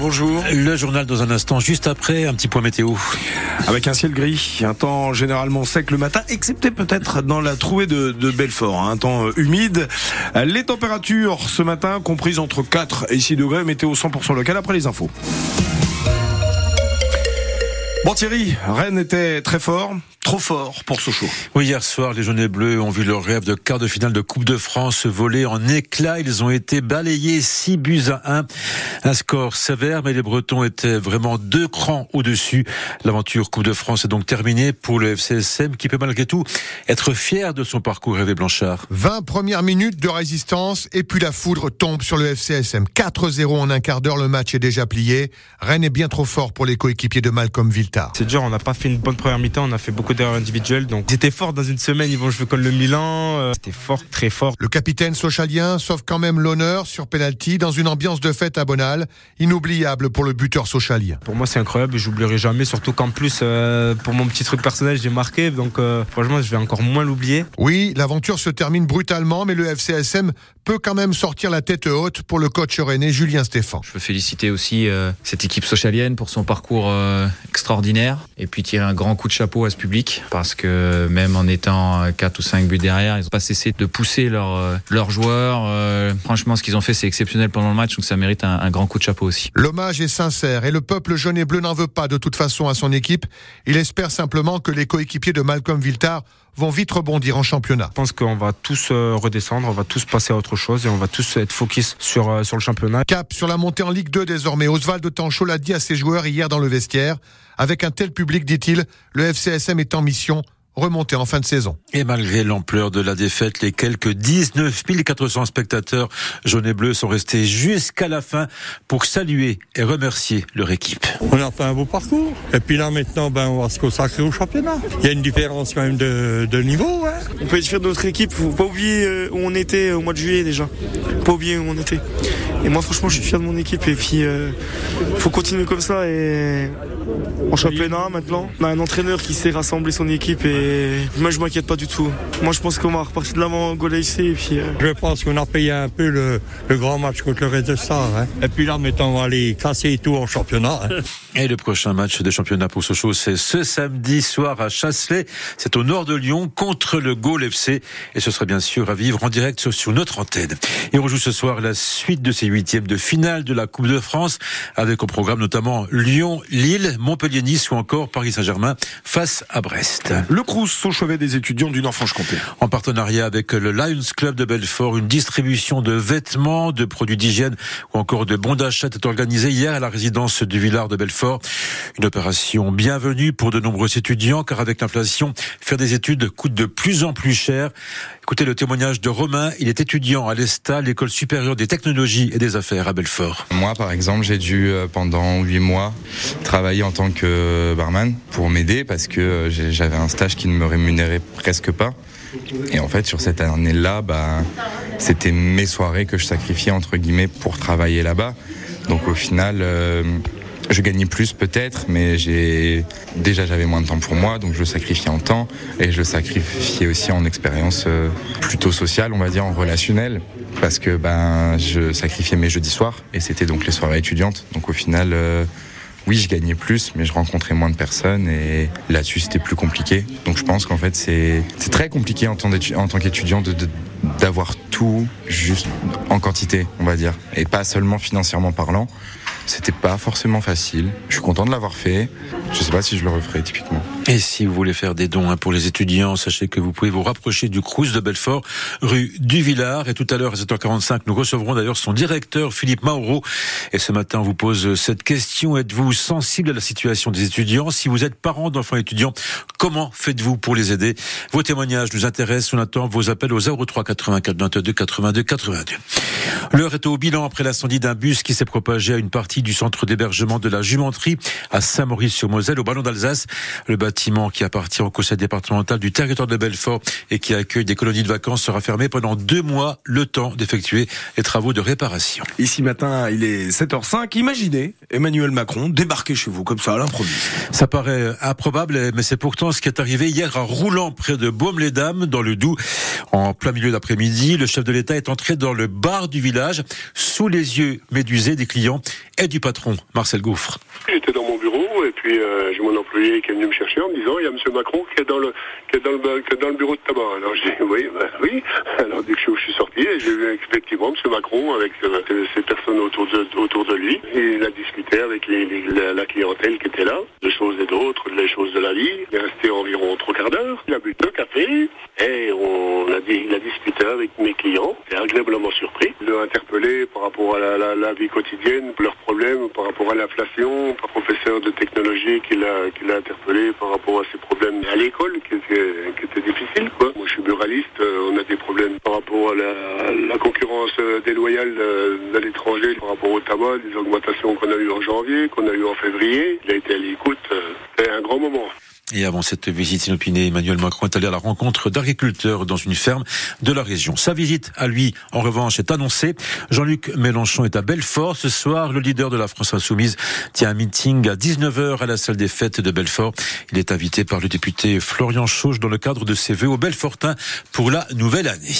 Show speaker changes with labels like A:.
A: Bonjour.
B: Le journal dans un instant, juste après, un petit point météo.
A: Avec un ciel gris, un temps généralement sec le matin, excepté peut-être dans la trouée de, de Belfort, hein, un temps euh, humide. Les températures ce matin comprises entre 4 et 6 degrés, météo 100% local après les infos. Bon Thierry, Rennes était très fort, trop fort pour Sochaux.
B: Oui, hier soir, les jaunes et bleus ont vu leur rêve de quart de finale de Coupe de France voler en éclats. Ils ont été balayés 6 buts à 1. Un score sévère, mais les Bretons étaient vraiment deux crans au-dessus. L'aventure Coupe de France est donc terminée pour le FCSM qui peut malgré tout être fier de son parcours rêvé Blanchard.
C: 20 premières minutes de résistance et puis la foudre tombe sur le FCSM. 4-0 en un quart d'heure, le match est déjà plié. Rennes est bien trop fort pour les coéquipiers de Malcolm
D: C'est dur, on n'a pas fait une bonne première mi-temps, on a fait beaucoup d'erreurs individuelles. Donc c'était fort dans une semaine, ils vont jouer comme le Milan. Euh, c'était fort, très fort.
C: Le capitaine sochalien sauve quand même l'honneur sur penalty dans une ambiance de fête à Bonal, inoubliable pour le buteur sochalien.
D: Pour moi c'est incroyable, j'oublierai jamais, surtout qu'en plus euh, pour mon petit truc personnel j'ai marqué, donc euh, franchement je vais encore moins l'oublier.
C: Oui, l'aventure se termine brutalement, mais le FCSM peut quand même sortir la tête haute pour le coach rennais Julien Stéphan.
E: Je veux féliciter aussi cette équipe socialienne pour son parcours extraordinaire et puis tirer un grand coup de chapeau à ce public parce que même en étant 4 ou 5 buts derrière, ils n'ont pas cessé de pousser leurs leurs joueurs. Euh, franchement, ce qu'ils ont fait, c'est exceptionnel pendant le match, donc ça mérite un, un grand coup de chapeau aussi.
C: L'hommage est sincère et le peuple jaune et bleu n'en veut pas de toute façon à son équipe. Il espère simplement que les coéquipiers de Malcolm Viltard vont vite rebondir en championnat.
D: Je pense qu'on va tous euh, redescendre, on va tous passer à autre chose et on va tous être focus sur, euh, sur le championnat.
C: Cap sur la montée en Ligue 2 désormais. Oswald Tanchot l'a dit à ses joueurs hier dans le vestiaire. Avec un tel public, dit-il, le FCSM est en mission remonter en fin de saison.
B: Et malgré l'ampleur de la défaite, les quelques 19 400 spectateurs jaunes et bleus sont restés jusqu'à la fin pour saluer et remercier leur équipe.
F: On a fait un beau parcours. Et puis là, maintenant, ben, on va se consacrer au championnat. Il y a une différence quand même de, de niveau. Hein.
G: On peut être fier de notre équipe. Faut pas oublier euh, où on était au mois de juillet déjà. Pas oublier où on était. Et moi, franchement, je suis fier de mon équipe. Et puis, euh, faut continuer comme ça. Et en championnat maintenant. On a un entraîneur qui sait rassembler son équipe et moi je m'inquiète pas du tout. Moi je pense qu'on va repartir de l'avant au et puis. Euh,
F: je pense qu'on a payé un peu le, grand match contre le Red Star. Hein. Et puis là maintenant on va aller casser et tout en championnat. Hein.
B: Et le prochain match de championnat pour Sochaux c'est ce samedi soir à Chasselet. C'est au nord de Lyon contre le Gaulle FC et ce sera bien sûr à vivre en direct sur notre antenne. Et on rejoue ce soir la suite de ces huitièmes de finale de la Coupe de France avec au programme notamment Lyon, Lille, Montpellier Nice ou encore Paris Saint-Germain face à Brest.
A: Le Crous au chevet des étudiants du Nord-Franche-Comté.
B: En partenariat avec le Lions Club de Belfort, une distribution de vêtements, de produits d'hygiène ou encore de bons d'achat est organisée hier à la résidence du Villard de Belfort. Une opération bienvenue pour de nombreux étudiants car avec l'inflation, faire des études coûte de plus en plus cher. Écoutez le témoignage de Romain, il est étudiant à l'ESTA, l'école supérieure des technologies et des affaires à Belfort.
H: Moi par exemple, j'ai dû euh, pendant huit mois travailler en tant que barman pour m'aider parce que euh, j'avais un stage qui ne me rémunérait presque pas. Et en fait, sur cette année-là, bah, c'était mes soirées que je sacrifiais entre guillemets pour travailler là-bas. Donc au final, euh, je gagnais plus peut-être, mais j'ai déjà j'avais moins de temps pour moi, donc je le sacrifiais en temps et je le sacrifiais aussi en expérience euh, plutôt sociale, on va dire, en relationnel, parce que ben je sacrifiais mes jeudis soirs et c'était donc les soirées étudiantes. Donc au final oui, je gagnais plus, mais je rencontrais moins de personnes et là-dessus c'était plus compliqué. Donc je pense qu'en fait c'est très compliqué en tant, qu'étudiant d'avoir tout juste en quantité, on va dire, et pas seulement financièrement parlant. C'était pas forcément facile. Je suis content de l'avoir fait. Je sais pas si je le referai typiquement.
B: Et si vous voulez faire des dons hein, pour les étudiants, sachez que vous pouvez vous rapprocher du Crous de Belfort, rue du Villard. Et tout à l'heure, à 7h45, nous recevrons d'ailleurs son directeur, Philippe Mauro. Et ce matin, on vous pose cette question. Êtes-vous sensible à la situation des étudiants? Si vous êtes parent d'enfants étudiants, comment faites-vous pour les aider? Vos témoignages nous intéressent. On attend vos appels au 03 84 22 82 82. L'heure est au bilan après l'incendie d'un bus qui s'est propagé à une partie du centre d'hébergement de la Jumenterie à Saint-Maurice-sur-Moselle, au Ballon d'Alsace. Le bâtiment qui appartient au conseil départemental du territoire de Belfort et qui accueille des colonies de vacances sera fermé pendant deux mois, le temps d'effectuer les travaux de réparation.
A: Ici matin, il est 7h05. Imaginez Emmanuel Macron débarquer chez vous comme ça à l'improviste.
B: Ça paraît improbable, mais c'est pourtant ce qui est arrivé hier à Roulant près de Baume-les-Dames dans le Doubs. En plein milieu d'après-midi, le chef de l'État est entré dans le bar du village sous les yeux médusés des clients et du patron, Marcel Gouffre.
I: J'étais dans mon bureau et puis euh, j'ai mon employé qui est venu me chercher en me disant il y a Monsieur Macron qui est dans le qui est dans le, qui est dans le bureau de tabac. Alors j'ai dit oui, ben, oui. Alors dès que je suis sorti, j'ai vu effectivement Monsieur Macron avec euh, ces personnes autour de autour de lui. Et il a discuté avec les, les, la, la, clientèle qui était là, de choses et d'autres, des choses de la vie. Il est resté environ trois quarts d'heure. Il a bu deux cafés et on il a discuté avec mes clients. Il agréablement surpris. Il l'a interpellé par rapport à la, vie quotidienne, leurs problèmes, par rapport à l'inflation, par professeur de technologie qui l'a qui l'a interpellé par rapport à ses problèmes à l'école qui était difficiles quoi. Moi je suis buraliste, euh, on a des problèmes par rapport à la, concurrence euh, déloyale de, de l'étranger par rapport au tabac, des augmentations qu'on a eues en janvier, qu'on a eues en février. Il a été à l'écoute, euh, c'était un grand moment.
B: Et avant cette visite inopinée, Emmanuel Macron est allé à la rencontre d'agriculteurs dans une ferme de la région. Sa visite à lui, en revanche, est annoncée. Jean-Luc Mélenchon est à Belfort. Ce soir, le leader de la France Insoumise tient un meeting à 19h à la salle des fêtes de Belfort. Il est invité par le député Florian Chauche dans le cadre de ses vœux au Belfortin pour la nouvelle année.